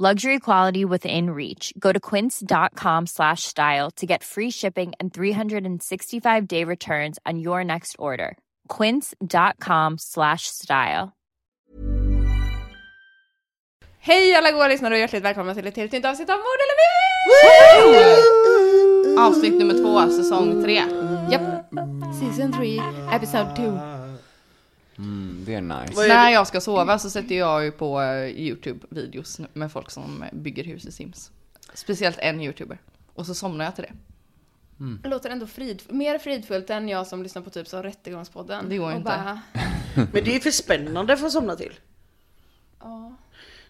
Luxury quality within reach. Go to quince.com slash style to get free shipping and 365 day returns on your next order. Quince.com slash style. Hej alla goa lyssnare och hjärtligt välkomna till ett helt nytt avsnitt av Mord eller Mys! Avsnitt nummer två, säsong tre. Japp. Season 3, episode 2. Mm, det är nice. När jag ska sova så sätter jag ju på eh, YouTube-videos med folk som bygger hus i Sims. Speciellt en YouTuber. Och så somnar jag till det. Det låter ändå frid, mer fridfullt än jag som lyssnar på typ så Rättegångspodden. Det går inte. Bara, Men det är för spännande för att somna till. ja,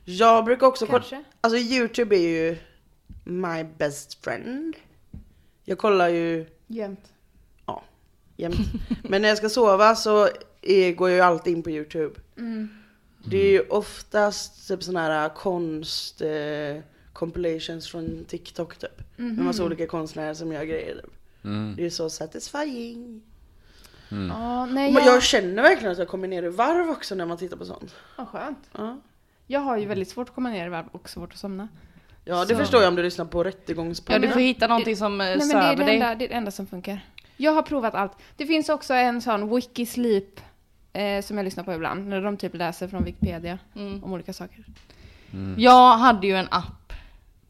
Jag brukar också kolla, alltså Youtube är ju my best friend. Jag kollar ju, Jämt. ja, jämt. Men när jag ska sova så är, går ju alltid in på Youtube. Det är ju oftast typ såna här konst eh, compilations från TikTok typ. Med massa olika konstnärer som gör grejer. Typ. Mm. Det är så satisfying. Ja, nej, Men jag... jag känner verkligen att jag kommer ner i varv också när man tittar på sånt. Vad skönt. Ja, Jag har ju väldigt svårt att komma ner i varv och svårt att somna. ja det Så. förstår jag om du lyssnar på Ja, rättegångspodden. du får hitta någonting som eh, Nej men det är söver det dig. enda, det är det enda som funkar. Jag har provat allt. Det finns också en sån Wikisleep eh, som jag lyssnar på ibland. När de typ läser från Wikipedia Mm. om olika saker. Jag hade ju en app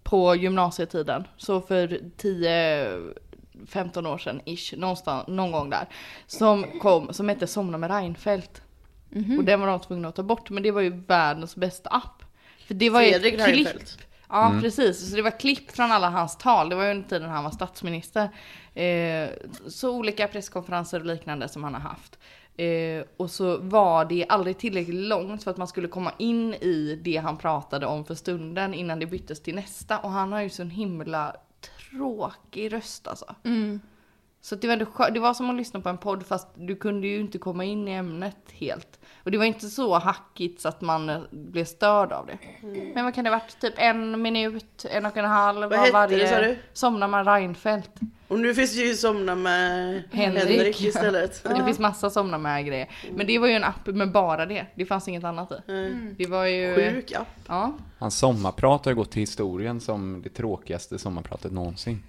på gymnasietiden. Så för 10-15 år sedan ish, någonstans, någon gång där. Som kom, som hette Somna med Reinfeldt. Och den var de tvungna att ta bort. Men det var ju världens bästa app. För det var ju Fredrik ett klipp. Reinfeldt. Ja precis, så det var klipp från alla hans tal. Det var ju under tiden han var statsminister. Eh, så olika presskonferenser och liknande som han har haft. Eh, och så var det aldrig tillräckligt långt för att man skulle komma in i det han pratade om för stunden innan det byttes till nästa. Och han har ju så en himla tråkig röst alltså. Så att det, var ändå det var som att lyssna på en podd fast du kunde ju inte komma in i ämnet helt. Och det var inte så hackigt så att man eh, blev störd av det. Men vad kan det varit? Typ en minut, en och en halv Vad hette varje... det, sa du? Somna med Reinfeldt. Och nu finns det ju Somna med Henrik. Henrik, istället. Det finns massa somna med grejer. Men det var ju en app med bara det. Det fanns inget annat i. Det var ju... Sjuk app. Ja. Hans sommarprat har ju gått till historien som det tråkigaste sommarpratet någonsin.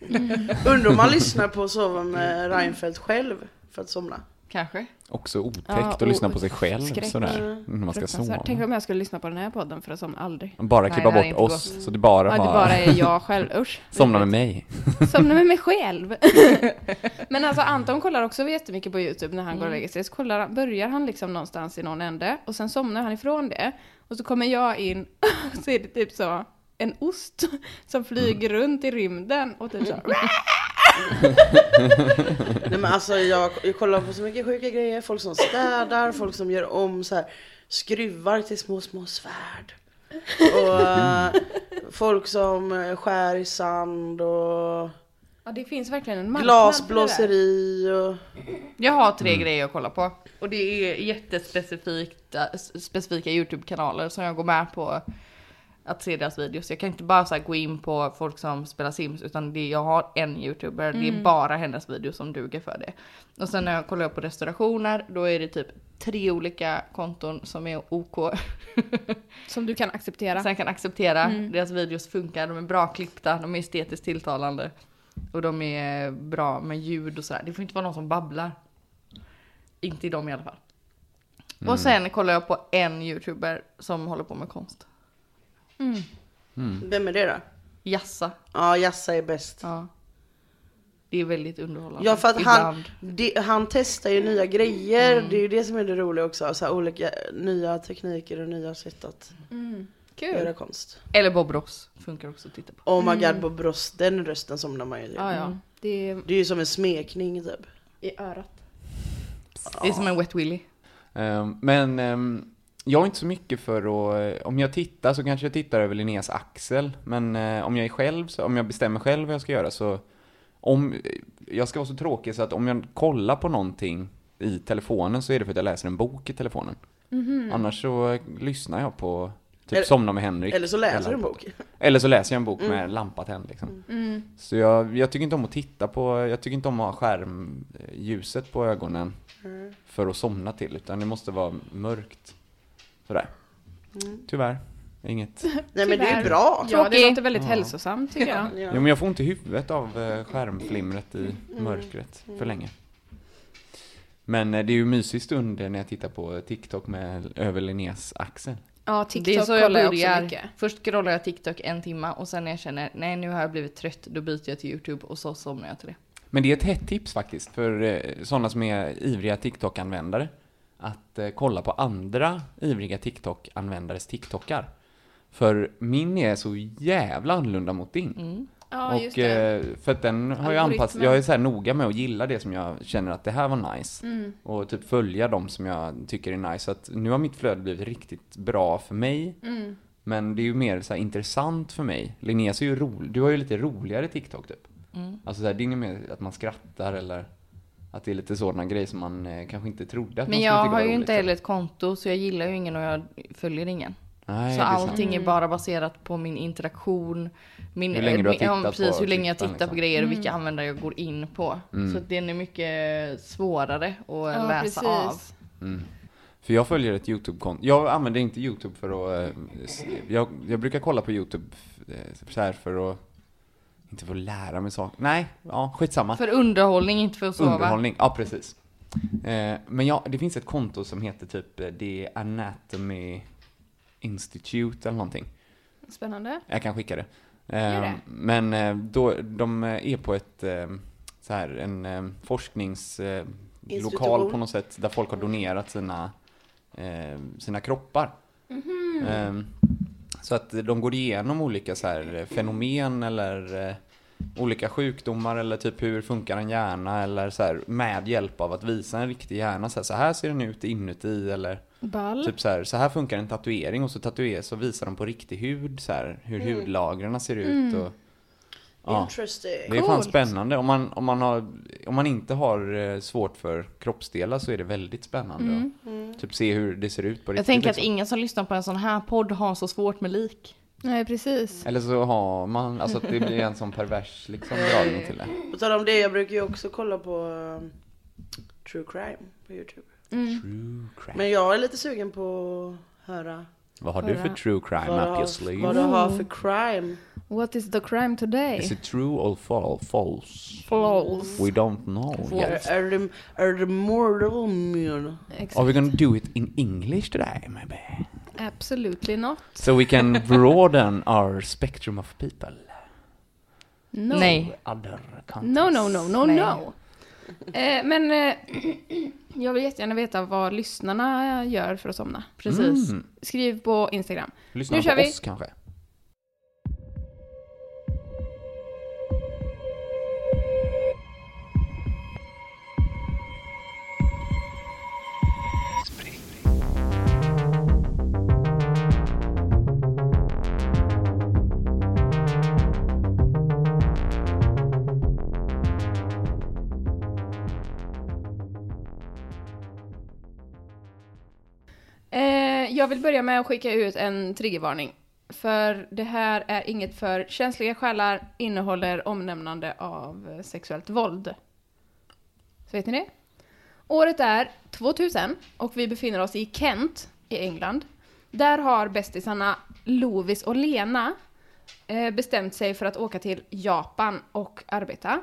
Undrar om man lyssnar på att sova med Reinfeldt själv för att somna. Kanske. Också otäckt Ja, att lyssna på sig själv skräck. sådär. När man ska Fruktansvärt. sova. Tänk om jag skulle lyssna på den här podden för att somna aldrig. Bara klippa bort oss, så det bara Ja, det bara är jag själv. Usch. Somna med mig. Somna med mig själv. Men alltså Anton kollar också jättemycket på YouTube när han går och lägger sig. Så kollar, börjar han liksom någonstans i någon ände och sen somnar han ifrån det. Och så kommer jag in och så är det typ så en ost som flyger runt i rymden och typ så. Nej men alltså jag, jag kollar på så mycket sjuka grejer. Folk som städar, folk som gör om så här skruvar till små, små svärd. Och eh, folk som eh, skär i sand och Ja, det finns verkligen en marknad glasblåseri och... Jag har tre grejer att kolla på. Och det är jättespecifikt, äh, s- specifika YouTube-kanaler som jag går med på att se deras videos. Jag kan inte bara så här gå in på folk som spelar Sims utan det, jag har en YouTuber, det är bara hennes videos som duger för det. Och sen när jag kollar på restaurationer då är det typ tre olika konton som är OK. Som du kan acceptera. Sen jag kan acceptera, deras videos funkar, de är bra klippta, de är estetiskt tilltalande. Och de är bra med ljud och sådär. Det får inte vara någon som babblar. Inte i dem i alla fall. Och sen kollar jag på en youtuber som håller på med konst. Vem är det då? Jassa. Ja, Jassa är bäst. Ja. Det är väldigt underhållande. Ja för att han, det, han testar ju nya grejer, Mm. det är ju det som är det roliga också. Så här, olika nya tekniker och nya sätt att Mm. göra konst. Eller Bob Ross funkar också att titta på. Oh my Mm. god Bob Ross, den rösten somnar man ju till. Ja, ja. Mm. Det är Det är ju som en smekning typ. i örat. Det är som en Wet Willy. Ehm, men ehm, jag är inte så mycket för att, eh, om jag tittar så kanske jag tittar över Linneas axel, men eh, om jag är själv, så, om jag bestämmer själv vad jag ska göra så, om, jag ska vara så tråkig så att om jag kollar på någonting i telefonen så är det för att jag läser en bok i telefonen. Annars så eh, lyssnar jag på typ Eller- Somna med Henrik. Eller så läser du en bok. Eller så läser jag en bok med lampa tänd liksom. Mm. Så jag, jag tycker inte om att titta på, jag tycker inte om att ha skärmljuset på ögonen Mm. för att somna till, utan det måste vara mörkt. Sådär. Tyvärr. Inget. Nej men det är bra. Ja, det låter väldigt hälsosamt tycker jag. Ja. Jo men jag får inte huvudet av eh, skärmflimret i mörkret för länge. Men eh, det är ju mysig stund när jag tittar på TikTok med över Linnés axel. Ja, Det är TikTok så jag kollar jag också börjar. mycket. Först scrollar jag TikTok en timme och sen när jag känner nej nu har jag blivit trött då byter jag till YouTube och så somnar jag till det. Men det är ett hett tips faktiskt för eh, sådana som är ivriga TikTok-användare. Att eh, kolla på andra ivriga TikTok-användares TikTokar. För min är så jävla annorlunda mot din. Mm. Ja, och det. eh, för att den har ju anpassat, jag är så här noga med att gilla det som jag känner att det här var nice. Mm. Och typ följa dem som jag tycker är nice. Så att nu har mitt flöde blivit riktigt bra för mig. Mm. Men det är ju mer så här intressant för mig. Linneas är ju rolig, du har ju lite roligare TikTok typ. Mm. Alltså så här, din är mer att man skrattar eller att det är lite sådana grejer som man eh, kanske inte trodde att man Men skulle jag har ju inte heller ett konto så jag gillar ju ingen och jag följer ingen. Nej, så är sant. allting är bara baserat på min interaktion, min, Hur länge du har min- ja, tittat precis, på hur länge jag tittar på liksom. grejer och vilka användare jag går in på. Mm. Så den är mycket svårare att Ja, läsa precis. av. Mm. För jag följer ett YouTube-konto. Jag använder inte YouTube för att... eh, Jag, jag brukar kolla på YouTube eh, så här för att... Inte för att lära mig saker. Nej, ja, skitsamma. För underhållning, inte för att sova. Underhållning, ja precis. Eh, men ja, det finns ett konto som heter typ eh, The Anatomy Institute eller någonting. Spännande. Jag kan skicka det. Gör det. Eh, men eh, då, de är på ett, eh, så här, en eh, forskningslokal på något sätt där folk har donerat sina, eh, sina kroppar. Mhm. Eh, så att de går igenom olika så här fenomen eller eh, olika sjukdomar eller typ hur funkar en hjärna eller så här med hjälp av att visa en riktig hjärna. Så här, så här ser den ut inuti eller Ball. Typ så här, så här funkar en tatuering och så tatuerar så visar de på riktig hud så här, hur hudlagren ser ut och ja, Interesting. det är fan Coolt. spännande. Om man, om man, har, om man inte har eh, svårt för kroppsdelar så är det väldigt spännande att typ se hur det ser ut på Jag riktigt. tänker att liksom. ingen som lyssnar på en sån här podd har så svårt med lik. Nej, precis. Eller så har man, alltså att det blir en sån pervers liksom dragning till det. På tal om det, jag brukar ju också kolla på um, true crime på youtube. Mm. True crime. Men jag är lite sugen på att höra Vad har du för true crime up your sleeve? vad du har för crime. What is the crime today? Is it true or fal- false? False. We don't know yet. Är, är, det, är det mortal immune? Exakt. Are we gonna do it in English today maybe? Absolutely not. So we can broaden our spectrum of people. No. Nej. Other countries. No, no, no, no, Nej. no. Eh, men eh, jag vill jättegärna veta vad lyssnarna gör för att somna. Precis. Mm. Skriv på Instagram. Lyssna Nu på kör vi. oss kanske. Jag vill börja med att skicka ut en triggervarning. För det här är inget för känsliga själar, innehåller omnämnande av sexuellt våld. Så vet ni det? Året är 2000 och vi befinner oss i Kent i England. Där har bästisarna Lovis och Lena eh, bestämt sig för att åka till Japan och arbeta.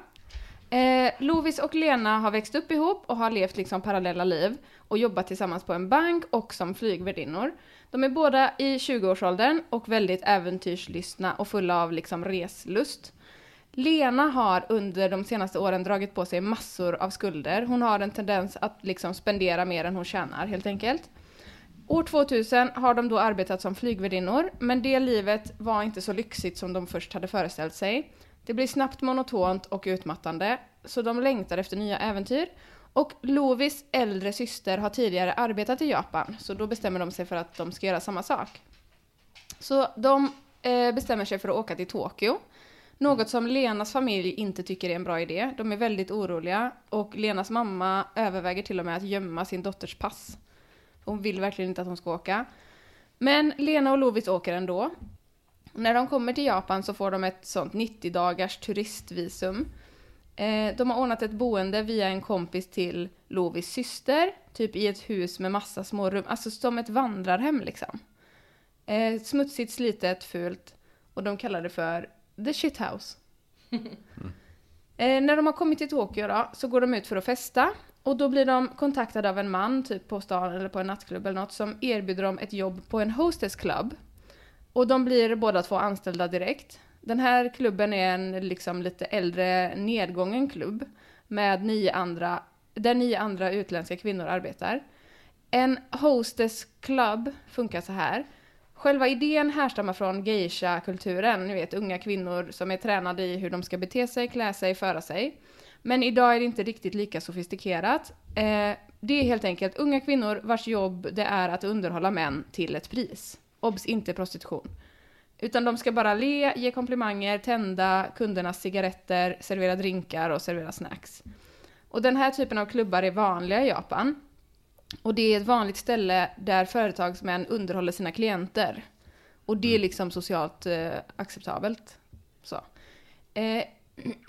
Eh, Lovis och Lena har växt upp ihop och har levt liksom parallella liv och jobbat tillsammans på en bank och som flygvärdinnor. De är båda i 20-årsåldern och väldigt äventyrslystna och fulla av liksom reslust. Lena har under de senaste åren dragit på sig massor av skulder. Hon har en tendens att liksom spendera mer än hon tjänar helt enkelt. År 2000 har de då arbetat som flygvärdinnor, men det livet var inte så lyxigt som de först hade föreställt sig. Det blir snabbt monotont och utmattande, så de längtar efter nya äventyr. Och Lovis äldre syster har tidigare arbetat i Japan, så då bestämmer de sig för att de ska göra samma sak. Så de eh, bestämmer sig för att åka till Tokyo. Något som Lenas familj inte tycker är en bra idé. De är väldigt oroliga och Lenas mamma överväger till och med att gömma sin dotters pass. Hon vill verkligen inte att hon ska åka. Men Lena och Lovis åker ändå. När de kommer till Japan så får de ett sånt 90 dagars turistvisum. Eh, de har ordnat ett boende via en kompis till Lovis syster, typ i ett hus med massa små rum, alltså som ett vandrarhem liksom. Eh, smutsigt, slitet, fult och de kallar det för The Shit House. eh, när de har kommit till Tokyo då, så går de ut för att festa och då blir de kontaktade av en man, typ på stan eller på en nattklubb eller något, som erbjuder dem ett jobb på en hostess club. Och de blir båda två anställda direkt. Den här klubben är en liksom lite äldre nedgången klubb med nio andra, där nio andra utländska kvinnor arbetar. En hostess club funkar så här. Själva idén härstammar från geisha-kulturen, ni vet unga kvinnor som är tränade i hur de ska bete sig, klä sig, föra sig. Men idag är det inte riktigt lika sofistikerat. Eh, det är helt enkelt unga kvinnor vars jobb det är att underhålla män till ett pris. Obs! Inte prostitution. Utan de ska bara le, ge komplimanger, tända kundernas cigaretter, servera drinkar och servera snacks. Och den här typen av klubbar är vanliga i Japan. Och det är ett vanligt ställe där företagsmän underhåller sina klienter. Och det är liksom socialt eh, acceptabelt. Så. Eh,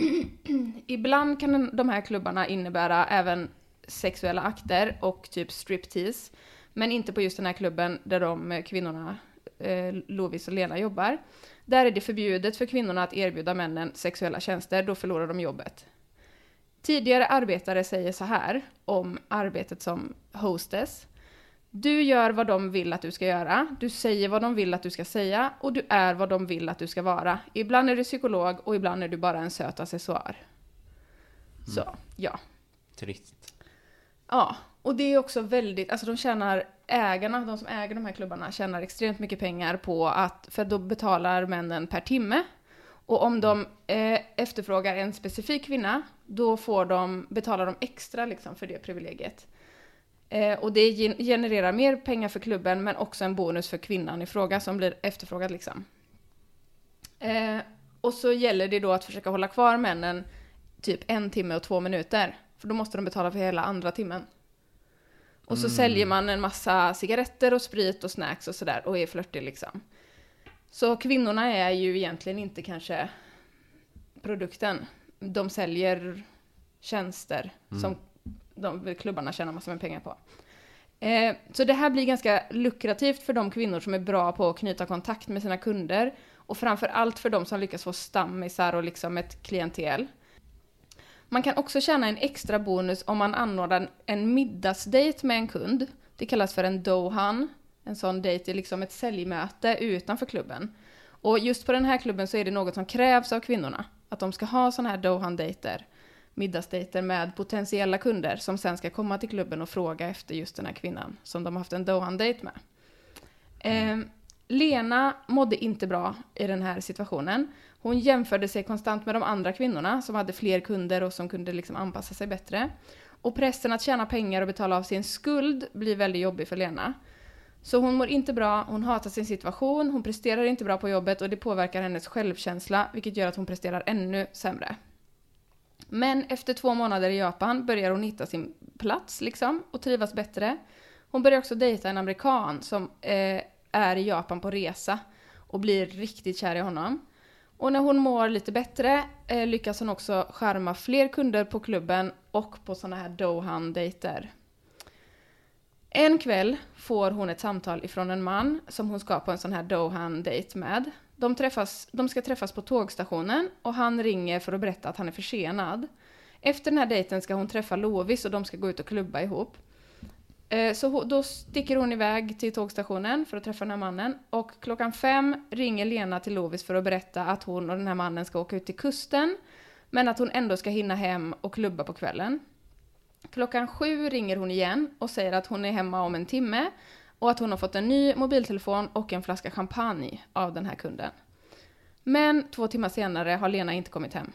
ibland kan de här klubbarna innebära även sexuella akter och typ striptease. Men inte på just den här klubben där de kvinnorna, eh, Lovis och Lena, jobbar. Där är det förbjudet för kvinnorna att erbjuda männen sexuella tjänster, då förlorar de jobbet. Tidigare arbetare säger så här om arbetet som hostess. Du gör vad de vill att du ska göra, du säger vad de vill att du ska säga och du är vad de vill att du ska vara. Ibland är du psykolog och ibland är du bara en söt accessoar. Så, ja. Trist. Ja, och det är också väldigt, alltså de tjänar, ägarna, de som äger de här klubbarna tjänar extremt mycket pengar på att, för då betalar männen per timme. Och om de eh, efterfrågar en specifik kvinna, då får de, betalar de extra liksom för det privilegiet. Eh, och det genererar mer pengar för klubben, men också en bonus för kvinnan i fråga som blir efterfrågad liksom. Eh, och så gäller det då att försöka hålla kvar männen typ en timme och två minuter. För då måste de betala för hela andra timmen. Och så säljer man en massa cigaretter och sprit och snacks och sådär och är flörtig liksom. Så kvinnorna är ju egentligen inte kanske produkten. De säljer tjänster som de klubbarna tjänar massor med pengar på. Eh, så det här blir ganska lukrativt för de kvinnor som är bra på att knyta kontakt med sina kunder och framför allt för de som lyckas få stammisar och liksom ett klientel. Man kan också tjäna en extra bonus om man anordnar en middagsdate med en kund. Det kallas för en dohan. En sån date är liksom ett säljmöte utanför klubben. Och just på den här klubben så är det något som krävs av kvinnorna. Att de ska ha såna här dohan-dejter, middagsdejter med potentiella kunder som sen ska komma till klubben och fråga efter just den här kvinnan som de har haft en dohan-dejt med. Eh, Lena mådde inte bra i den här situationen. Hon jämförde sig konstant med de andra kvinnorna som hade fler kunder och som kunde liksom anpassa sig bättre. Och pressen att tjäna pengar och betala av sin skuld blir väldigt jobbig för Lena. Så hon mår inte bra, hon hatar sin situation, hon presterar inte bra på jobbet och det påverkar hennes självkänsla, vilket gör att hon presterar ännu sämre. Men efter två månader i Japan börjar hon hitta sin plats liksom och trivas bättre. Hon börjar också dejta en amerikan som eh, är i Japan på resa och blir riktigt kär i honom. Och när hon mår lite bättre eh, lyckas hon också skärma fler kunder på klubben och på sådana här Dohan-dejter. En kväll får hon ett samtal ifrån en man som hon ska på en sån här Dohan-dejt med. De, träffas, de ska träffas på tågstationen och han ringer för att berätta att han är försenad. Efter den här dejten ska hon träffa Lovis och de ska gå ut och klubba ihop. Eh, Så då sticker hon iväg till tågstationen för att träffa den här mannen. Och klockan fem ringer Lena till Lovis för att berätta att hon och den här mannen ska åka ut till kusten. Men att hon ändå ska hinna hem och klubba på kvällen. Klockan sju ringer hon igen och säger att hon är hemma om en timme. Och att hon har fått en ny mobiltelefon och en flaska champagne av den här kunden. Men två timmar senare har Lena inte kommit hem.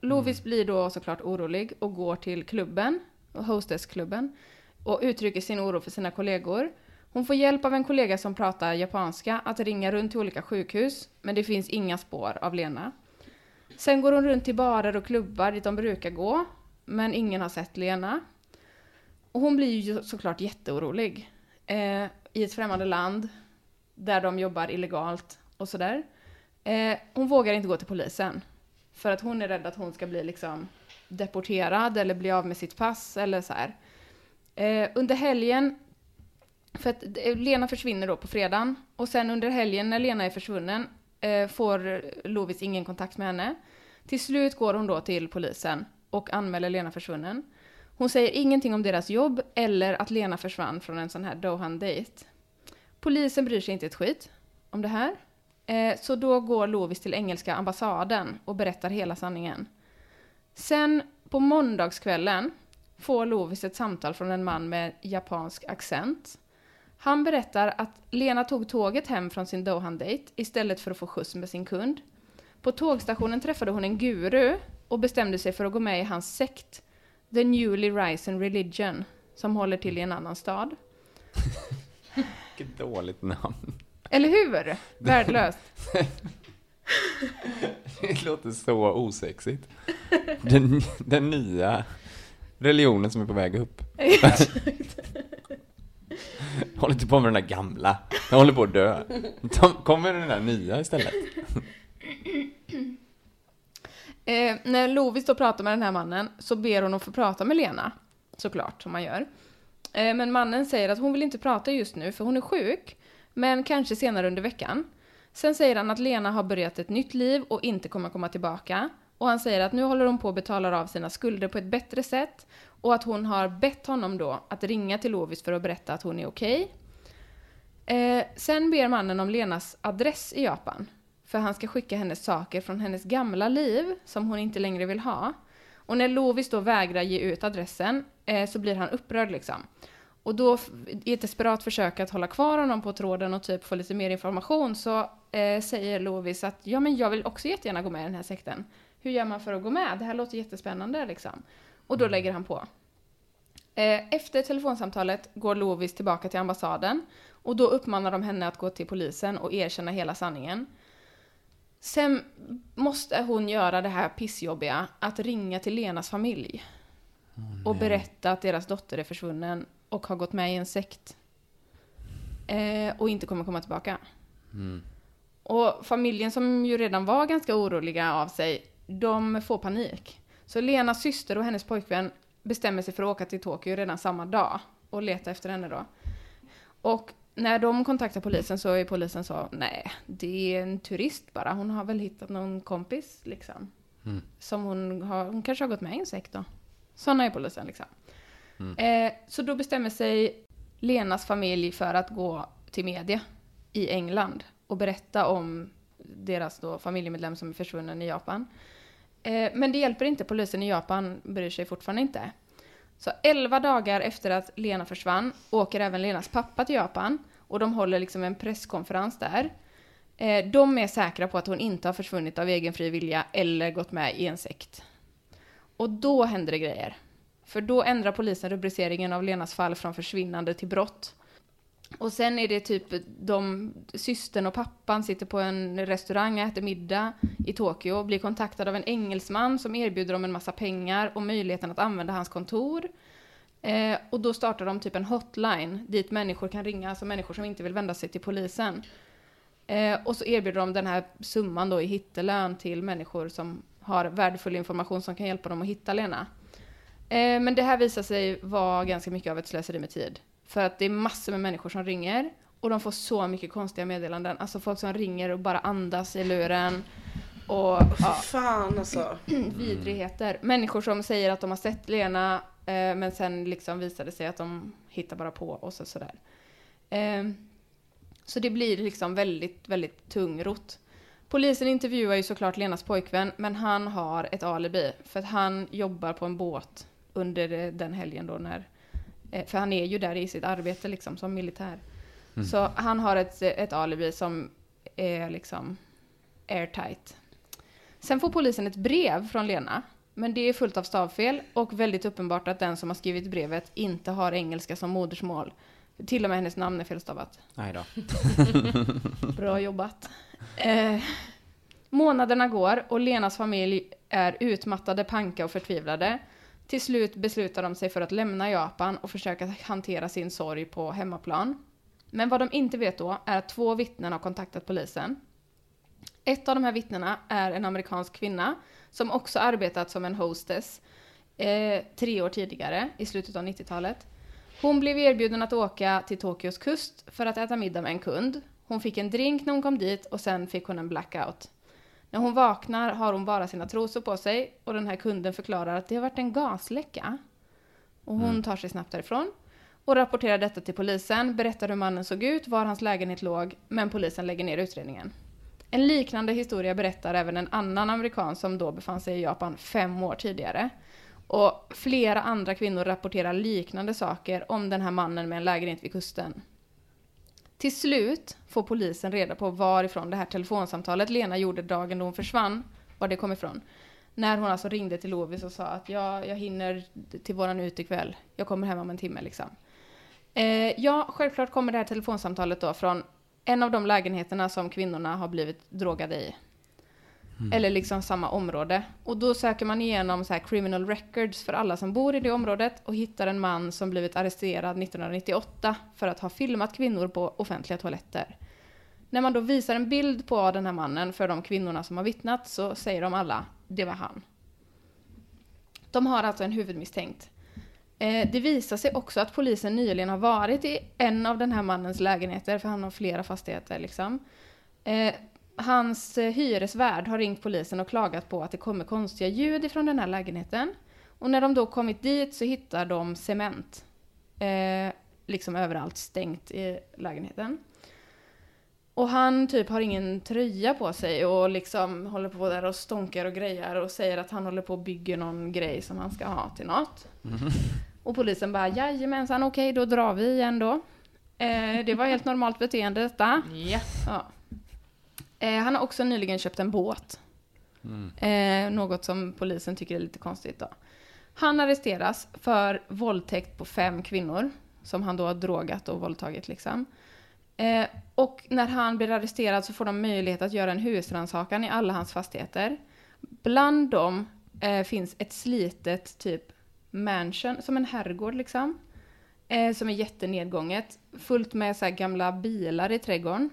Lovis blir då såklart orolig och går till klubben, hostessklubben, och uttrycker sin oro för sina kollegor. Hon får hjälp av en kollega som pratar japanska att ringa runt till olika sjukhus, men det finns inga spår av Lena. Sen går hon runt till barer och klubbar dit de brukar gå, men ingen har sett Lena. Och hon blir ju såklart jätteorolig. Eh, I ett främmande land, där de jobbar illegalt och sådär. Eh, hon vågar inte gå till polisen. För att hon är rädd att hon ska bli liksom deporterad eller bli av med sitt pass eller så här. Eh, under helgen, för att eh, Lena försvinner då på fredagen och sen under helgen när Lena är försvunnen eh, får Lovis ingen kontakt med henne. Till slut går hon då till polisen och anmäler Lena försvunnen. Hon säger ingenting om deras jobb eller att Lena försvann från en sån här Dohan-date. Polisen bryr sig inte ett skit om det här. Eh, så då går Lovis till engelska ambassaden och berättar hela sanningen. Sen på måndagskvällen får Lovis ett samtal från en man med japansk accent. Han berättar att Lena tog tåget hem från sin Dohan-date istället för att få skjuts med sin kund. På tågstationen träffade hon en guru och bestämde sig för att gå med i hans sekt, The Newly Risen Religion, som håller till i en annan stad. Vilket dåligt namn. Eller hur? Värdelöst. Det låter så osexigt. Den, den nya religionen som är på väg upp. Håll inte på med den där gamla. Den håller på att dö. Kom med den där nya istället. Eh, när Lovis då pratar med den här mannen så ber hon att få prata med Lena. Såklart, som man gör. Eh, men mannen säger att hon vill inte prata just nu för hon är sjuk. Men kanske senare under veckan. Sen säger han att Lena har börjat ett nytt liv och inte kommer komma tillbaka. Och han säger att nu håller hon på att betala av sina skulder på ett bättre sätt. Och att hon har bett honom då att ringa till Lovis för att berätta att hon är okej. Eh, sen ber mannen om Lenas adress i Japan. För han ska skicka hennes saker från hennes gamla liv som hon inte längre vill ha. Och när Lovis då vägrar ge ut adressen eh, så blir han upprörd liksom. Och då i ett desperat försök att hålla kvar honom på tråden och typ få lite mer information så eh, säger Lovis att ja men jag vill också jättegärna gå med i den här sekten. Hur gör man för att gå med? Det här låter jättespännande liksom. Och då lägger han på. Eh, Efter telefonsamtalet går Lovis tillbaka till ambassaden och då uppmanar de henne att gå till polisen och erkänna hela sanningen. Sen måste hon göra det här pissjobbiga att ringa till Lenas familj och berätta att deras dotter är försvunnen och har gått med i en sekt. Eh, och inte kommer komma tillbaka. Och familjen som ju redan var ganska oroliga av sig, de får panik. Så Lenas syster och hennes pojkvän bestämmer sig för att åka till Tokyo redan samma dag och leta efter henne då. Och när de kontaktar polisen så är polisen så, nej, det är en turist bara. Hon har väl hittat någon kompis liksom. Som hon har, hon kanske har gått med i en sekt då. Sådana är polisen liksom. Eh, så då bestämmer sig Lenas familj för att gå till media i England och berätta om deras då familjemedlem som är försvunnen i Japan. Eh, men det hjälper inte, polisen i Japan bryr sig fortfarande inte. Så 11 dagar efter att Lena försvann åker även Lenas pappa till Japan och de håller liksom en presskonferens där. Eh, de är säkra på att hon inte har försvunnit av egen fri vilja eller gått med i en sekt. Och då händer det grejer. För då ändrar polisen rubriceringen av Lenas fall från försvinnande till brott. Och sen är det typ de, systern och pappan sitter på en restaurang och äter middag i Tokyo och blir kontaktad av en engelsman som erbjuder dem en massa pengar och möjligheten att använda hans kontor. Eh, och då startar de typ en hotline dit människor kan ringa, alltså människor som inte vill vända sig till polisen. Eh, och så erbjuder de den här summan då i hittelön till människor som har värdefull information som kan hjälpa dem att hitta Lena. Eh, men det här visar sig vara ganska mycket av ett slöseri med tid. För att det är massor med människor som ringer och de får så mycket konstiga meddelanden. Alltså folk som ringer och bara andas i luren. och Fy ja, fan alltså. vidrigheter. Människor som säger att de har sett Lena eh, men sen liksom visade sig att de hittar bara på och så sådär. Eh, så det blir liksom väldigt, väldigt tungrot. Polisen intervjuar ju såklart Lenas pojkvän men han har ett alibi för att han jobbar på en båt under eh, den helgen då när för han är ju där i sitt arbete liksom som militär. Så han har ett, ett alibi som är liksom airtight. Sen får polisen ett brev från Lena, men det är fullt av stavfel och väldigt uppenbart att den som har skrivit brevet inte har engelska som modersmål. Till och med hennes namn är felstavat. Nej då. Bra jobbat. Eh, månaderna går och Lenas familj är utmattade, panka och förtvivlade. Till slut beslutar de sig för att lämna Japan och försöka hantera sin sorg på hemmaplan. Men vad de inte vet då är att två vittnen har kontaktat polisen. Ett av de här vittnena är en amerikansk kvinna som också arbetat som en hostess eh, tre år tidigare, i slutet av 90-talet. Hon blev erbjuden att åka till Tokyos kust för att äta middag med en kund. Hon fick en drink när hon kom dit och sen fick hon en blackout. När hon vaknar har hon bara sina trosor på sig och den här kunden förklarar att det har varit en gasläcka. Och hon tar sig snabbt därifrån och rapporterar detta till polisen, berättar hur mannen såg ut, var hans lägenhet låg, men polisen lägger ner utredningen. En liknande historia berättar även en annan amerikan som då befann sig i Japan fem år tidigare. Och flera andra kvinnor rapporterar liknande saker om den här mannen med en lägenhet vid kusten. Till slut får polisen reda på varifrån det här telefonsamtalet Lena gjorde dagen då hon försvann, var det kom ifrån. När hon alltså ringde till Lovis och sa att ja, jag hinner till våran utekväll, jag kommer hem om en timme liksom. Eh, ja, självklart kommer det här telefonsamtalet då från en av de lägenheterna som kvinnorna har blivit drogade i. Mm. Eller liksom samma område. Och då söker man igenom så här criminal records för alla som bor i det området och hittar en man som blivit arresterad 1998 för att ha filmat kvinnor på offentliga toaletter. När man då visar en bild på den här mannen för de kvinnorna som har vittnat så säger de alla, det var han. De har alltså en huvudmisstänkt. Eh, det visar sig också att polisen nyligen har varit i en av den här mannens lägenheter, för han har flera fastigheter liksom. Eh, hans eh, hyresvärd har ringt polisen och klagat på att det kommer konstiga ljud ifrån den här lägenheten. Och när de då kommit dit så hittar de cement. Eh, liksom överallt stängt i lägenheten. Och han typ har ingen tröja på sig och liksom håller på där och stånkar och grejar och säger att han håller på och bygger någon grej som han ska ha till något. Och polisen bara jajamensan okej då drar vi igen då. Eh, det var helt normalt beteende detta. Ja. Ja. Eh, han har också nyligen köpt en båt. Eh, något som polisen tycker är lite konstigt då. Han arresteras för våldtäkt på fem kvinnor som han då har drogat och våldtagit liksom. Eh, och när han blir arresterad så får de möjlighet att göra en husrannsakan i alla hans fastigheter. Bland dem eh, finns ett slitet typ mansion, som en herrgård liksom. Eh, som är jättenedgånget, fullt med så gamla bilar i trädgården.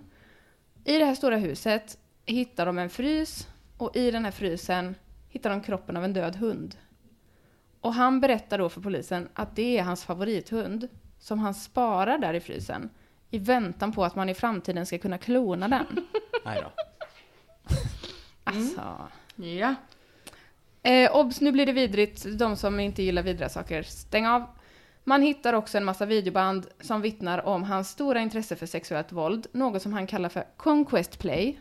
I det här stora huset hittar de en frys och i den här frysen hittar de kroppen av en död hund. Och han berättar då för polisen att det är hans favorithund som han sparar där i frysen i väntan på att man i framtiden ska kunna klona den. Nej då. Alltså. Ja. Eh, obs, nu blir det vidrigt. De som inte gillar vidriga saker, stäng av. Man hittar också en massa videoband som vittnar om hans stora intresse för sexuellt våld, något som han kallar för conquest play.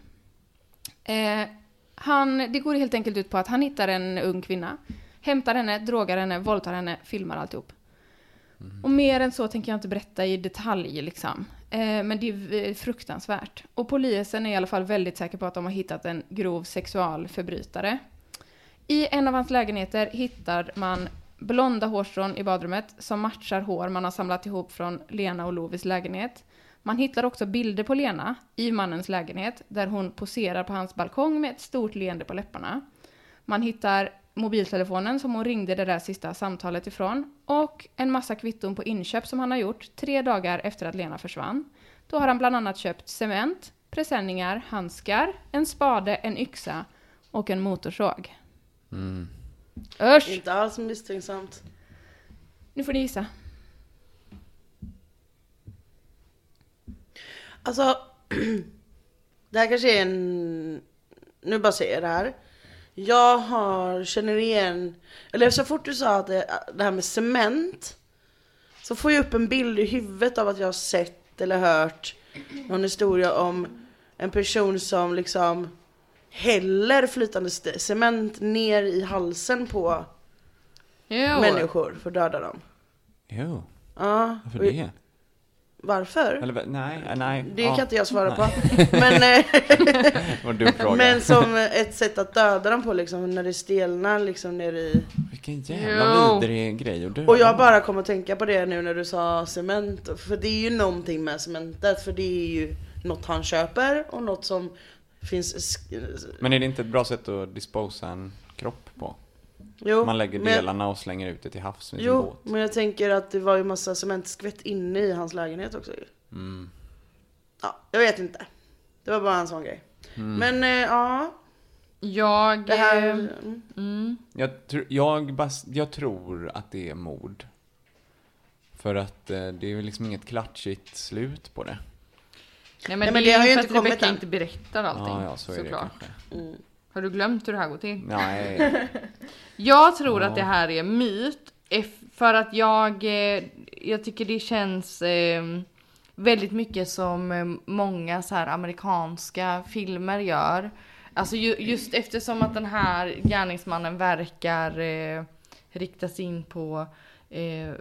Eh, han, det går helt enkelt ut på att han hittar en ung kvinna, hämtar henne, drogar henne, våldtar henne, filmar alltihop. Och mer än så tänker jag inte berätta i detalj liksom. Eh, men det är fruktansvärt. Och polisen är i alla fall väldigt säker på att de har hittat en grov sexualförbrytare. I en av hans lägenheter hittar man blonda hårstrån i badrummet som matchar hår man har samlat ihop från Lena och Lovis lägenhet. Man hittar också bilder på Lena i mannens lägenhet där hon poserar på hans balkong med ett stort leende på läpparna. Man hittar mobiltelefonen som hon ringde det där sista samtalet ifrån och en massa kvitton på inköp som han har gjort tre dagar efter att Lena försvann. Då har han bland annat köpt cement, presenningar, handskar, en spade, en yxa och en motorsåg. Mm. Usch! Inte alls misstänksamt. Nu får ni gissa. Alltså, det här kanske är en nu bara säger jag det här. Jag har, känner igen, eller så fort du sa att det, det här med cement. Så får jag upp en bild i huvudet av att jag har sett eller hört någon historia om en person som liksom häller flytande cement ner i halsen på Jo. människor för att döda dem. Jo, Ja, varför och- det? varför? Eller nej, eh, nej. Det ja, kan inte jag svara på. Men, eh, men som ett sätt att döda dem på liksom, när det stelnar liksom ner i... Vilken jävla Jo. vidrig grej att döda Och jag bara kom att tänka på det nu när du sa cement. För det är ju någonting med cementet. För det är ju något han köper och något som finns... Men är det inte ett bra sätt att disposa en kropp på? Jo, Man lägger men- delarna och slänger ut det till havs med sin Jo, båt. men jag tänker att det var ju massa cementskvätt inne i hans lägenhet också ju. Mm. Ja, jag vet inte. Det var bara en sån grej. Mm. Men eh, ja, Jag... det här... eh, mm. Jag, tr- jag, bas- jag tror att det är mord. För att eh, det är väl liksom inget klatschigt slut på det. Nej men, Nej, det, men det är har ju inte att kommit Rebecka än. inte berättar allting. Ja, ja, så är det såklart. Mm. Har du glömt hur det här går till? Nej. Jag tror Ja. att det här är myt. För att jag, eh, jag tycker det känns eh, väldigt mycket som eh, många så här amerikanska filmer gör. Alltså ju, just eftersom att den här gärningsmannen verkar eh, riktas in på eh,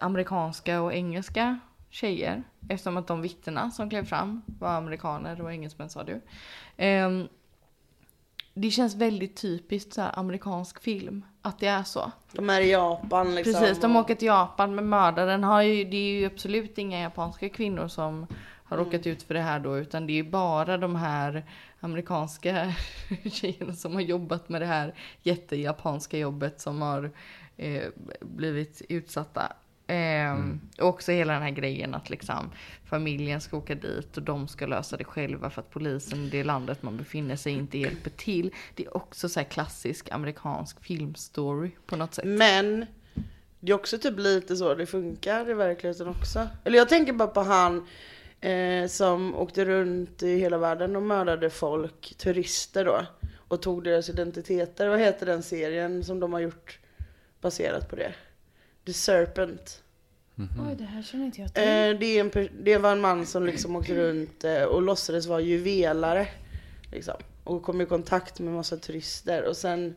amerikanska och engelska tjejer. Eftersom att de vittnena som klev fram var amerikaner och engelsmän sa du. Ehm, det känns väldigt typiskt så här, amerikansk film. Att det är så. De är i Japan liksom. Precis, de åker till Japan med mördaren. Har ju, det är ju absolut inga japanska kvinnor som har Mm. råkat ut för det här då. Utan det är ju bara de här amerikanska tjejerna som har jobbat med det här jättejapanska jobbet som har eh, blivit utsatta. Ehm, Och också hela den här grejen att liksom familjen ska åka dit och de ska lösa det själva för att polisen i det landet man befinner sig inte hjälper till. Det är också så här klassisk amerikansk filmstory på något sätt. Men det är också typ lite så det funkar i verkligheten också. Eller jag tänker bara på han eh, som åkte runt i hela världen och mördade folk, turister då. Och tog deras identiteter. Vad heter den serien som de har gjort baserat på det? The Serpent. Oj, det här känner inte jag till. Eh, det, är en, det var en man som liksom åkte runt eh, och låtsades vara juvelare. Liksom, och kom i kontakt med massa turister. Och sen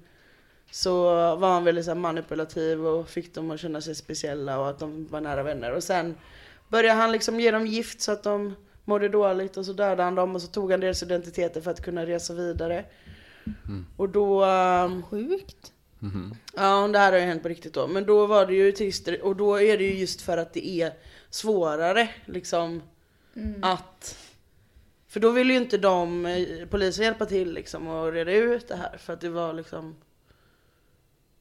så var han väldigt så här, manipulativ och fick dem att känna sig speciella och att de var nära vänner. Och sen började han liksom ge dem gift så att de mådde dåligt och så dödade han dem och så tog han deras identiteter för att kunna resa vidare. Och då... ehm, Sjukt. Mhm. Ja, det här har ju hänt på riktigt då. Men då var det ju turister och då är det ju just för att det är svårare liksom att... För då vill ju inte de, eh, polisen hjälpa till liksom och reda ut det här för att det var liksom...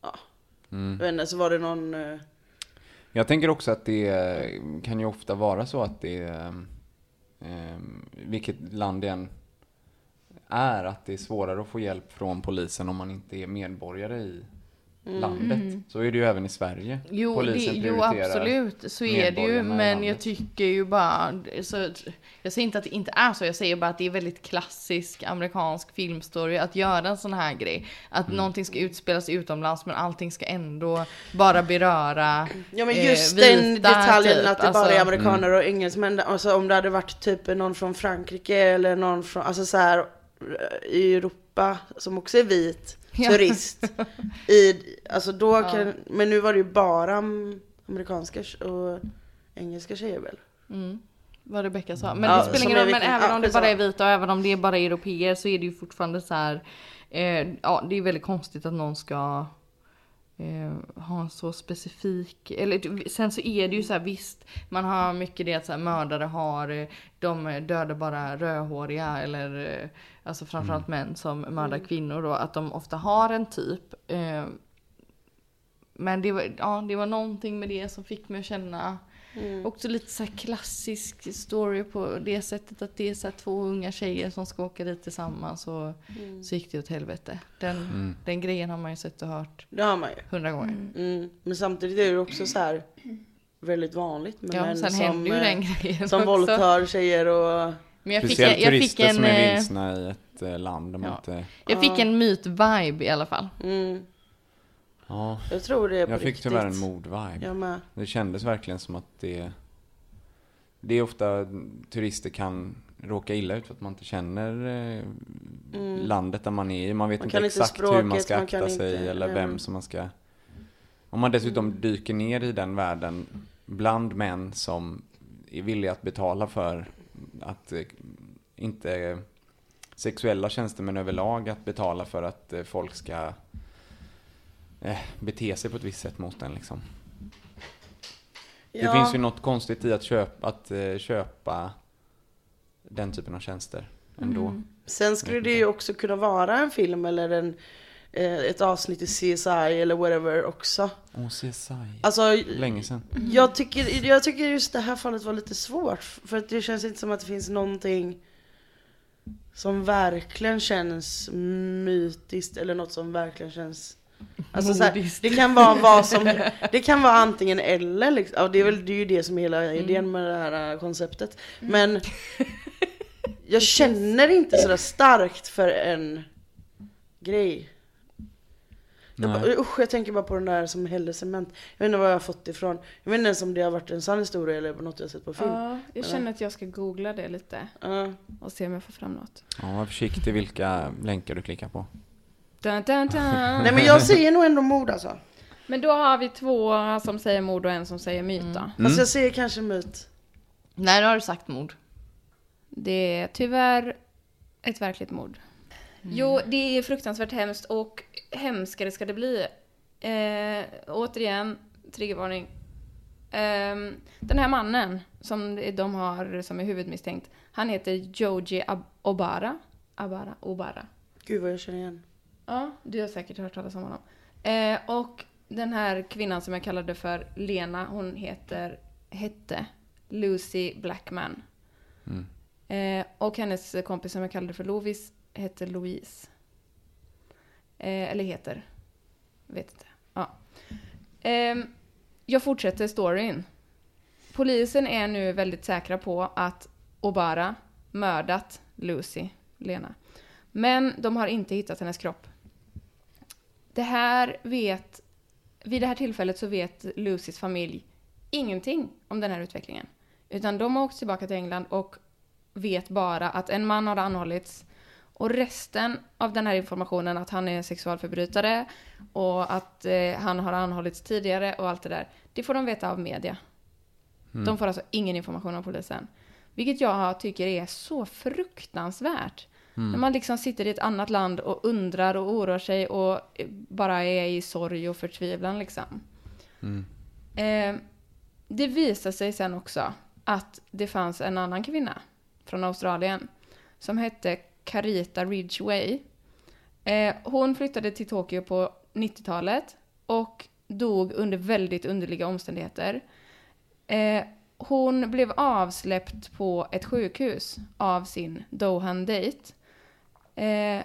Ja, Mm. jag vet inte, så var det någon... eh, Jag tänker också att det eh, kan ju ofta vara så att det, eh, vilket land det än är, att det är svårare att få hjälp från polisen om man inte är medborgare i landet. Så är det ju även i Sverige. Jo, det, polisen jo prioriterar absolut, så är det ju. Men jag tycker ju bara, så, jag säger inte att det inte är så, jag säger bara att det är väldigt klassisk amerikansk filmstory att göra en sån här grej. Att Mm. någonting ska utspelas utomlands men allting ska ändå bara beröra Ja men eh, just den vita, detaljen typ. att det bara Alltså- är amerikaner och engelsmän. Alltså om det hade varit typ någon från Frankrike eller någon från, alltså så här eh, i Europa som också är vit. Turist. I, alltså då kan, men nu var det ju bara am- amerikanska och engelska tjejer väl? Mm. Vad Rebecka sa. Men det spelar ingen roll, men även om det bara är vita och även om det är bara europeer så är det ju fortfarande så här. Eh, ja, det är väldigt konstigt att någon ska eh, ha en så specifik, eller sen så är det ju så här visst, man har mycket det att så här, mördare har, eh, de dödar bara rödhåriga eller eh, alltså framförallt män som mördar kvinnor då, att de ofta har en typ. Eh, men det var, ja, det var någonting med det som fick mig att känna Också lite så här klassisk story på det sättet att det är så här två unga tjejer som ska åka dit tillsammans och så gick det åt helvete. Den, den grejen har man ju sett och hört Det har man ju. hundra gånger. Mm. Men samtidigt är det också så här väldigt vanligt med Ja, män sen som, händer ju eh, den grejen som våldtar tjejer och Men jag fick, Speciellt jag fick turister en... som är eh, vilsna i ett eh, land Ja. inte... Jag fick en myt-vibe i alla fall. Mm, Ja, jag tror det är på jag fick riktigt. tyvärr en mord-vibe. Jag med. Det kändes verkligen som att det... Det är ofta turister kan råka illa ut för att man inte känner eh, landet där man är i. Man vet Mm. Man inte exakt hur man språket, ska man akta kan sig inte- eller vem som man ska... Om man dessutom dyker ner i den världen bland män som är villiga att betala för att eh, inte sexuella tjänstemän överlag att betala för att eh, folk ska eh, bete sig på ett visst sätt mot en liksom. Det Ja. finns ju något konstigt i att köpa, att, eh, köpa den typen av tjänster ändå. Mm. Sen skulle det ju också kunna vara en film eller en, eh, ett avsnitt i CSI eller whatever också. Åh, CSI. Alltså, Länge sedan. jag tycker, jag tycker just det här fallet var lite svårt. För att det känns inte som att det finns någonting som verkligen känns mytiskt eller något som verkligen känns Alltså så här, Modiskt. det kan vara vad som, det kan vara antingen eller liksom. Ja, det är väl det är ju det som är hela Mm. idén med det här äh, konceptet. Men jag känner inte sådär starkt för en grej. Jag, bara, usch, jag tänker bara på den där som hällde cement. Jag vet inte var jag har fått ifrån. Jag vet inte ens om det har varit en sann historia eller något jag sett på film. Ja, jag känner att jag ska googla det lite Ja. och se om jag får fram något. Ja, var försiktig vilka länkar du klickar på. Dun, dun, dun. Nej men jag säger nog ändå mord alltså. Men då har vi två som säger mord och en som säger myt då. Mm. Fast jag säger kanske myt. Nej, nu har du sagt mord. Det är tyvärr ett verkligt mord. Jo, det är fruktansvärt hemskt och hemskare ska det bli. Eh, återigen, triggervarning. Ehm, den här mannen som de har som är huvudmisstänkt, han heter Joji Ab- Obara. Abara, Obara. Gud vad jag känner igen. Ja, du har säkert hört talas om honom. Eh, och den här kvinnan som jag kallade för Lena, hon heter, hette Lucy Blackman. Mm. Eh, och hennes kompis som jag kallade för Lovis hette Louise. Eh, eller heter. Vet inte. Ja. Ehm, jag fortsätter storyn. Polisen är nu väldigt säkra på att Obara mördat Lucy, Lena. Men de har inte hittat hennes kropp. Det här vet... Vid det här tillfället så vet Lucys familj ingenting om den här utvecklingen. Utan de har åkt tillbaka till England och vet bara att en man har anhållits och resten av den här informationen att han är sexualförbrytare och att eh, han har anhållits tidigare och allt det där, det får de veta av media. De får alltså ingen information av polisen. Vilket jag tycker är så fruktansvärt. När man liksom sitter i ett annat land och undrar och oroar sig och bara är i sorg och förtvivlan liksom. Eh, det visar sig sen också att det fanns en annan kvinna från Australien som hette Carita Ridgway. Eh, hon flyttade till Tokyo på 90-talet och dog under väldigt underliga omständigheter. Eh, hon blev avsläppt på ett sjukhus av sin Dohan-date. Eh,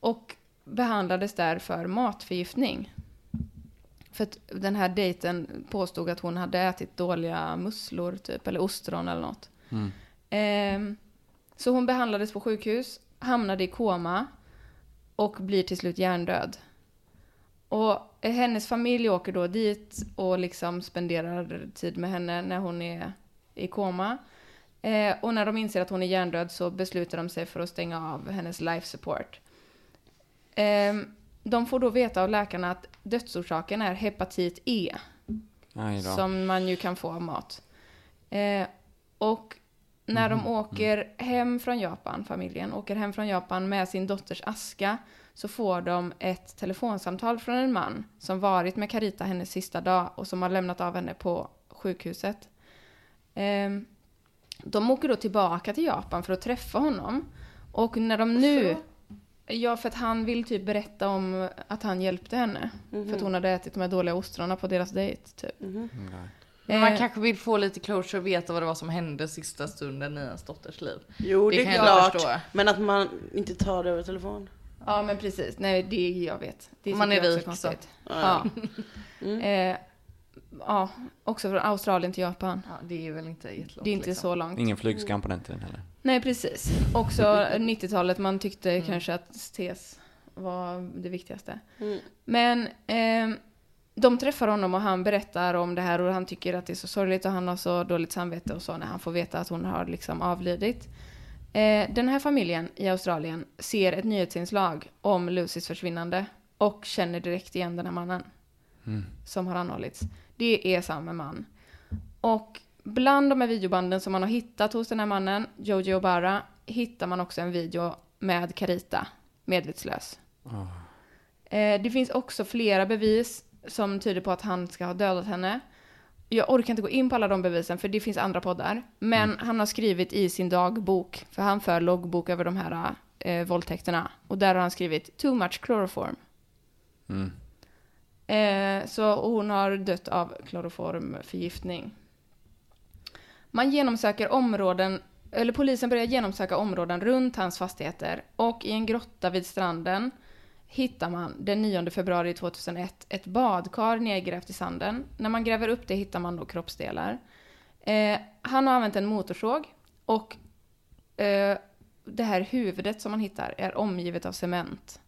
och behandlades där för matförgiftning. För att den här dejten påstod att hon hade ätit dåliga musslor typ, eller ostron eller något. Ehm, så hon behandlades på sjukhus, hamnade i koma och blir till slut hjärndöd. Och eh, hennes familj åker då dit och liksom spenderar tid med henne när hon är i koma. Eh, och när de inser att hon är hjärndöd så beslutar de sig för att stänga av hennes life support. Ehm, de får då veta av läkarna att dödsorsaken är hepatit E som man ju kan få av mat. Eh, och när de åker hem från Japan, familjen åker hem från Japan med sin dotters aska så får de ett telefonsamtal från en man som varit med Carita hennes sista dag och som har lämnat av henne på sjukhuset. Eh, de åker då tillbaka till Japan för att träffa honom. Och när de nu... Ja, för att han vill typ berätta om att han hjälpte henne. För att hon hade ätit de här dåliga ostronen på deras dejt, typ. Men man Eh, kanske vill få lite closure och veta vad det var som hände sista stunden i ens dotters liv. Jo det, Det är klart. förstå. Men att man inte tar det över telefon. Ja, men precis. Nej, det jag vet. Det Man är rik, så. Ja. Eh, ja, också från Australien till Japan. Ja, det är väl inte jättelångt Det är inte liksom. så långt. Ingen flygskam på den tiden heller. Nej, precis. Också 90-talet, man tyckte kanske att STS var det viktigaste. Mm. Men ehm, de träffar honom och han berättar om det här och han tycker att det är så sorgligt och han har så dåligt samvete och så när han får veta att hon har liksom avlidit. Eh, den här familjen i Australien ser ett nyhetsinslag om Lucys försvinnande och känner direkt igen den här mannen Mm. som har anhållits. Det är samma man. Och bland de här videobanden som man har hittat hos den här mannen, Joji Obara, hittar man också en video med Carita, medvetslös. Eh, det finns också flera bevis som tyder på att han ska ha dödat henne. Jag orkar inte gå in på alla de bevisen för det finns andra poddar. Men han har skrivit i sin dagbok, för han för loggbok över de här eh, våldtäkterna. Och där har han skrivit “too much chloroform”. Mm. Eh, så hon har dött av kloroformförgiftning. Man genomsöker områden, eller polisen börjar genomsöka områden runt hans fastigheter och i en grotta vid stranden hittar man den 9 februari 2001 ett badkar nedgrävt i sanden. När man gräver upp det hittar man då kroppsdelar. Eh, han har använt en motorsåg och eh, det här huvudet som man hittar är omgivet av cement.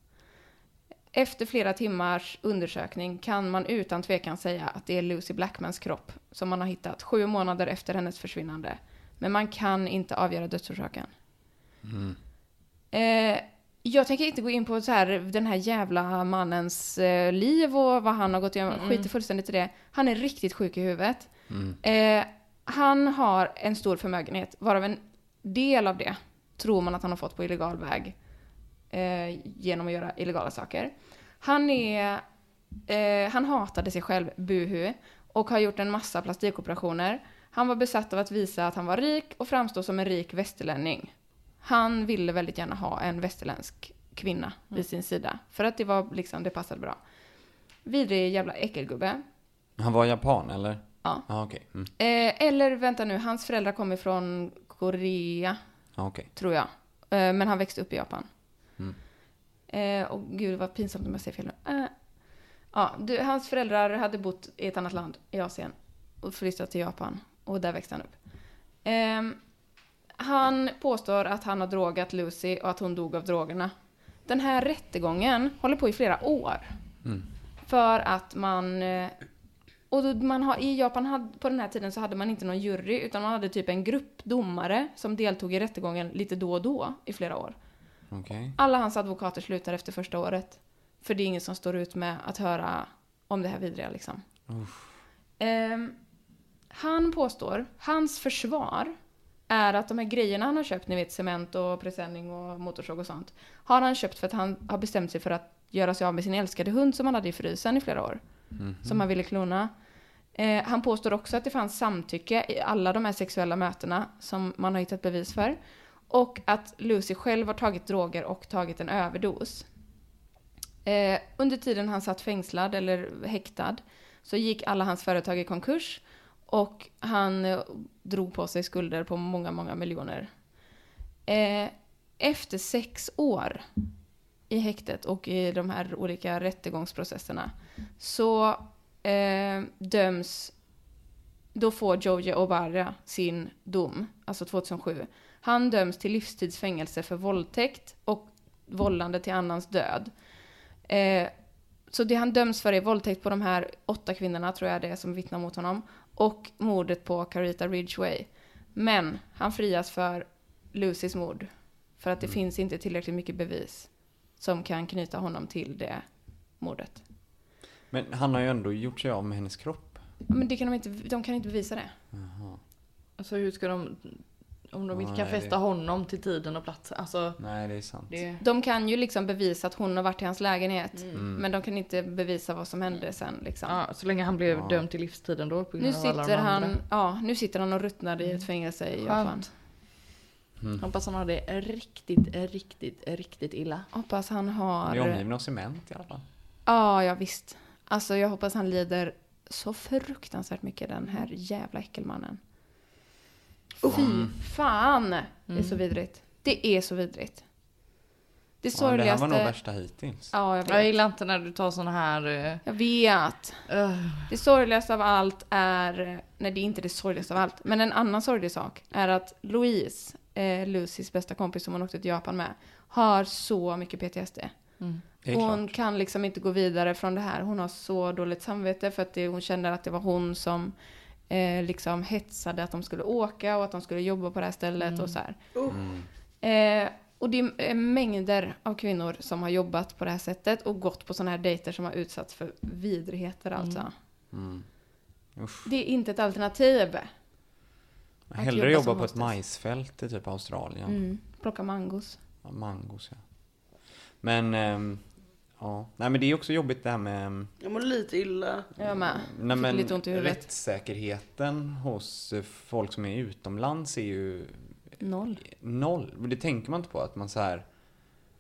Efter flera timmars undersökning kan man utan tvekan säga att det är Lucy Blackmans kropp som man har hittat sju månader efter hennes försvinnande. Men man kan inte avgöra dödsorsaken. Eh, jag tänker inte gå in på så här, den här jävla mannens eh, liv och vad han har gått igenom. Skiter fullständigt i det. Han är riktigt sjuk i huvudet. Eh, han har en stor förmögenhet, varav en del av det tror man att han har fått på illegal väg. Eh, genom att göra illegala saker. Han är... Eh, han hatade sig själv, buhu, och har gjort en massa plastikoperationer. Han var besatt av att visa att han var rik och framstå som en rik västerlänning. Han ville väldigt gärna ha en västerländsk kvinna vid sin sida. För att det var liksom, det passade bra. Vidrig jävla äckelgubbe. Han var japan eller? Ja. Ja, okej. Mm. Eh, eller vänta nu, hans föräldrar kommer från Korea, Ja, okej. tror jag. Eh, men han växte upp i Japan. Eh, och gud vad pinsamt om jag säger fel nu. Eh, ja, du, hans föräldrar hade bott i ett annat land i Asien och flyttat till Japan. Och där växte han upp. Ehm, han påstår att han har drogat Lucy och att hon dog av drogerna. Den här rättegången håller på i flera år. För att man... eh, Och man har, i Japan hade, på den här tiden så hade man inte någon jury utan man hade typ en grupp domare som deltog i rättegången lite då och då i flera år. Okej. Alla hans advokater slutar efter första året. För det är ingen som står ut med att höra om det här vidriga liksom. Ehm, han påstår, hans försvar är att de här grejerna han har köpt, ni vet cement och presenning och motorsåg och sånt, har han köpt för att han har bestämt sig för att göra sig av med sin älskade hund som han hade i frysen i flera år. Som han ville klona. Eh, han påstår också att det fanns samtycke i alla de här sexuella mötena som man har hittat bevis för. Och att Lucy själv har tagit droger och tagit en överdos. Eh, under tiden han satt fängslad eller häktad så gick alla hans företag i konkurs och han eh, drog på sig skulder på många, många miljoner. Eh, efter sex år i häktet och i de här olika rättegångsprocesserna så eh, döms, då får Joji Obara sin dom, alltså 2007. Han döms till livstidsfängelse för våldtäkt och vållande till annans död. Eh, så det han döms för är våldtäkt på de här åtta kvinnorna, tror jag det är, som vittnar mot honom. Och mordet på Carita Ridgway. Men han frias för Lucys mord. För att det finns inte tillräckligt mycket bevis som kan knyta honom till det mordet. Men han har ju ändå gjort sig av med hennes kropp. Men det kan de, inte, de kan inte bevisa det. Alltså hur ska de, om de inte kan nej, det- fästa honom till tiden och platsen. Alltså Nej, det är sant. det... De kan ju liksom bevisa att hon har varit i hans lägenhet. Men de kan inte bevisa vad som hände sen liksom. Ja, så länge han blev Ja. dömd till livstiden då på grund Nu av alla sitter, han, andra. ja, nu sitter han och ruttnar i ett fängelse i Japan. Skönt. Hoppas han har det riktigt, riktigt, riktigt illa. Hoppas han Han har... är omgiven av cement i alla fall. Ja, ja visst. Alltså jag hoppas han lider så fruktansvärt mycket den här jävla äckelmannen. Fy fan! Det är så vidrigt. Det är så vidrigt. Det Ja, det här var nog sorgligaste... värsta hittills. Ja, jag Jag gillar inte när du tar såna här... eh, Jag vet. eh, Det sorgligaste av allt är, nej det är inte det sorgligaste av allt, men en annan sorglig sak är att Louise, eh, Lucys bästa kompis som hon åkte till Japan med, har så mycket PTSD. Är Hon klart. kan liksom inte gå vidare från det här. Hon har så dåligt samvete för att det, hon kände att det var hon som eh, liksom hetsade att de skulle åka och att de skulle jobba på det här stället och så här. Eh, och det är mängder av kvinnor som har jobbat på det här sättet och gått på sådana här dejter som har utsatts för vidrigheter alltså. Mm. Det är inte ett alternativ. att Hellre jobba jobba på ett majsfält i typ Australien. Mm. Plocka mangos. Ja, Mangos ja. Men, ehm, ja. Nej men det är också jobbigt det här med ehm, Jag mår lite illa. Jag med. Nej, men lite ont i huvudet. rättssäkerheten hos folk som är utomlands är ju Noll. noll. Men det tänker man inte på att man så här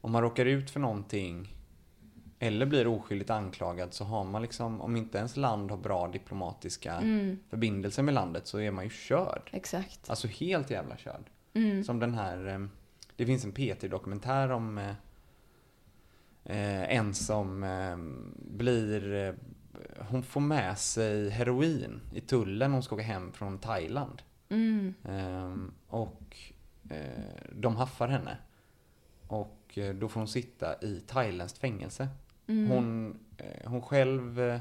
om man råkar ut för någonting eller blir oskyldigt anklagad så har man liksom, om inte ens land har bra diplomatiska Mm. förbindelser med landet så är man ju körd. Exakt. Alltså helt jävla körd. Mm. Som den här, eh, det finns en PT-dokumentär om eh, en som eh, blir, eh, hon får med sig heroin i tullen hon ska åka hem från Thailand. Mm. Ehm, och eh, de haffar henne. Och eh, då får hon sitta i thailändskt fängelse. Mm. Hon, eh, hon själv eh,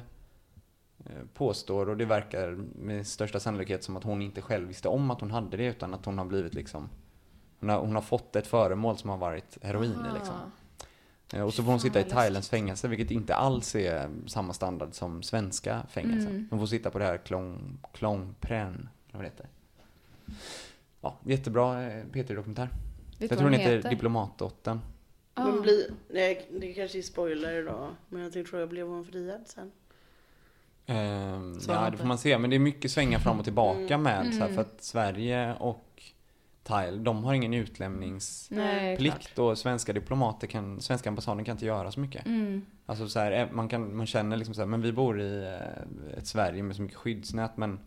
eh, påstår, och det verkar med största sannolikhet som att hon inte själv visste om att hon hade det, utan att hon har blivit liksom hon har, hon har fått ett föremål som har varit heroin i liksom. Eh, Och så får hon sitta i vad thailändskt fängelse, vilket inte alls är samma standard som svenska fängelser. Mm. Hon får sitta på det här Klong, Klongpren, vad det heter. Ja, jättebra eh, P3-dokumentär. Vet Jag tror hon heter Diplomatdottern. Ah. Men bli, nej, det kanske är spoiler idag. Men jag tänkte fråga, blev hon friad sen? Svara ja, det får man se. Men det är mycket svänga fram och tillbaka Mm. med. Så här, Mm. för att Sverige och Thailand, de har ingen utlämningsplikt. Nej. Och svenska diplomater kan, svenska ambassaden kan inte göra så mycket. Mm. Alltså så här, eh, man, kan, man känner liksom så här, men vi bor i eh, ett Sverige med så mycket skyddsnät. Men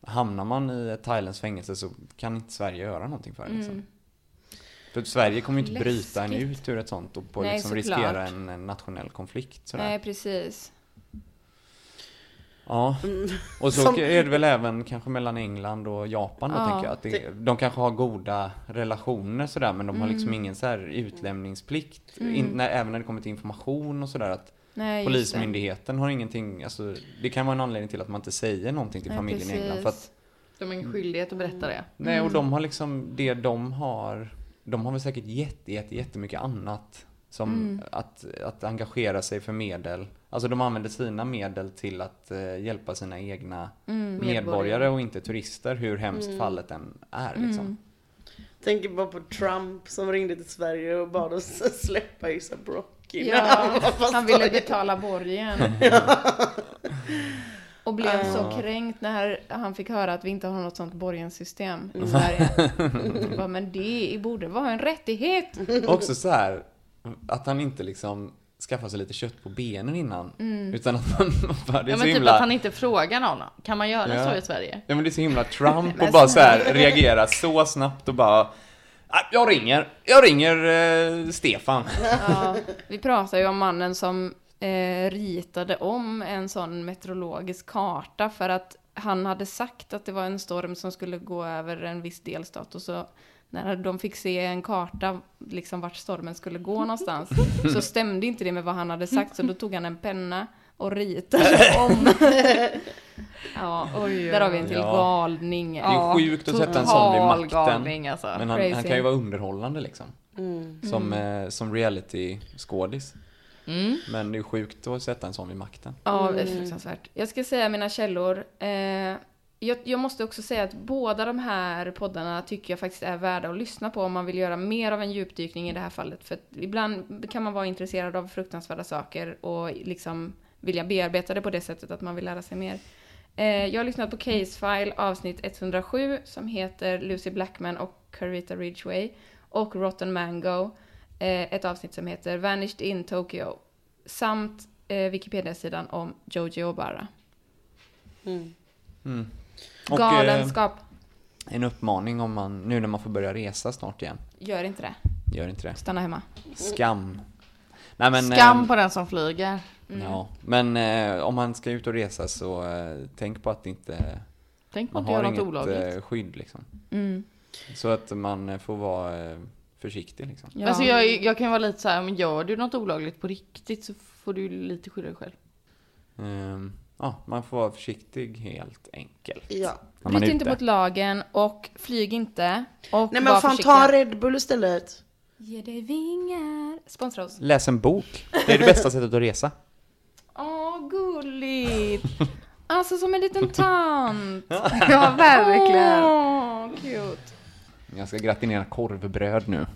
hamnar man i ett Thailands fängelse så kan inte Sverige göra någonting för en. Liksom. Mm. För Sverige kommer ju inte bryta en Läskigt. ut ur ett sånt och på Nej, liksom riskera en, en nationell konflikt. Sådär. Nej, precis. Ja, och så Som- är det väl även kanske mellan England och Japan då Ja. tänker jag. Att det, de kanske har goda relationer sådär men de har liksom Mm. ingen så här utlämningsplikt. Mm. In, när, även när det kommer till information och sådär. Att Nej. Polismyndigheten har ingenting, alltså det kan vara en anledning till att man inte säger någonting till Nej, familjen i England. För att, precis. De har ingen skyldighet att berätta det. nej, Mm. och de har liksom, det de har, de har väl säkert jätte, jätte, jättemycket annat. Som Mm. att, att engagera sig för medel. Alltså de använder sina medel till att eh, hjälpa sina egna Mm. medborgare och inte turister, hur hemskt Mm. fallet än är liksom. Mm. Tänker bara på Trump som ringde till Sverige och bad oss släppa Issa Brocky. Ja, han ville betala borgen. Och blev så Ja. kränkt när han fick höra att vi inte har något sånt borgenssystem i Sverige. Jag bara, men det borde vara en rättighet. Också så här att han inte liksom skaffar sig lite kött på benen innan. Mm. Utan att man bara, det är Ja så men typ himla... att han inte frågar någon. Kan man göra Ja. så i Sverige? Ja men det är så himla Trump och bara så här reagera så snabbt och bara "Ah, jag ringer, jag ringer eh, Stefan. Ja, vi pratar ju om mannen som eh, ritade om en sån meteorologisk karta för att han hade sagt att det var en storm som skulle gå över en viss delstat och så när de fick se en karta, liksom vart stormen skulle gå någonstans, så stämde inte det med vad han hade sagt, så då tog han en penna och ritade om. ja, där har vi en till Ja. galning. Det är sjukt att sätta en sån vid makten. galning alltså. Men han, han kan ju vara underhållande liksom. Mm. Som, eh, som reality-skådis. Mm. Men det är sjukt att sätta en sån vid makten. Ja, det är Mm. fruktansvärt. Jag ska säga mina källor. Eh, jag, jag måste också säga att båda de här poddarna tycker jag faktiskt är värda att lyssna på om man vill göra mer av en djupdykning i det här fallet. För ibland kan man vara intresserad av fruktansvärda saker och liksom vilja bearbeta det på det sättet att man vill lära sig mer. Eh, jag har lyssnat på Case File avsnitt 107 som heter Lucy Blackman och Carita Ridgway och Rotten Mango, eh, ett avsnitt som heter Vanished in Tokyo samt eh, Wikipedia-sidan om Joji Obara. Mm. Mm. Och, Galenskap. eh, en uppmaning om man, nu när man får börja resa snart igen. Gör inte det. Gör inte det. Stanna hemma. Skam. Nej, men, Skam eh, på den som flyger. Ja, men eh, om man ska ut och resa så eh, tänk på att inte Tänk på man att göra har något inget olagligt. eh, skydd liksom. Mm. Så att man eh, får vara eh, försiktig liksom. Ja. Alltså jag, jag kan vara lite så här, men gör du något olagligt på riktigt så får du lite skydda dig själv. Ehm, ja, man får vara försiktig helt enkelt. Ja. Bryt inte ute. mot lagen och flyg inte. Och Nej men fan ta Red Bull istället. Ge dig vingar. Sponsra oss. Läs en bok. Det är det bästa sättet att resa. Åh, gulligt. Alltså som en liten tant. Ja, verkligen. Åh, cute. Jag ska gratinera korvbröd nu.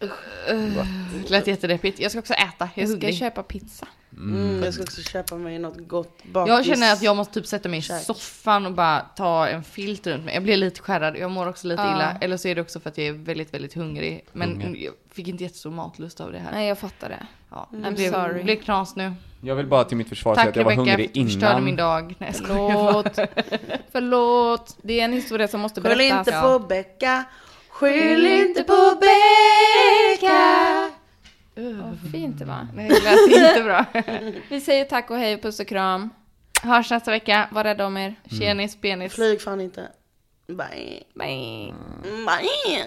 Det lät jättedeppigt. Jag ska också äta, jag ska hungrig. köpa pizza. Mm, jag ska också köpa mig något gott bakis. Jag känner att jag måste typ sätta mig i Käk. soffan och bara ta en filt runt mig. Jag blir lite skärrad, jag mår också lite Ja. illa. Eller så är det också för att jag är väldigt, väldigt hungrig. Men Hunger. jag fick inte jättestor matlust av det här. Nej, jag fattar det. Ja, I'm det blev, sorry. blev knas nu. Jag vill bara till mitt försvar säga Tack att jag var Rebecka hungrig du förstörde innan. min dag. Nej, jag skojar. Förlåt. Förlåt. Det är en historia som måste Skyll berättas. inte på Becka. Skyll inte på Becka. Vad fint det var. Nej, det lät inte bra. Vi säger tack och hej, puss och kram. Hörs nästa vecka. Var rädda om er. Tjenis, benis. Flyg fan inte. Bye. Bye. Bye.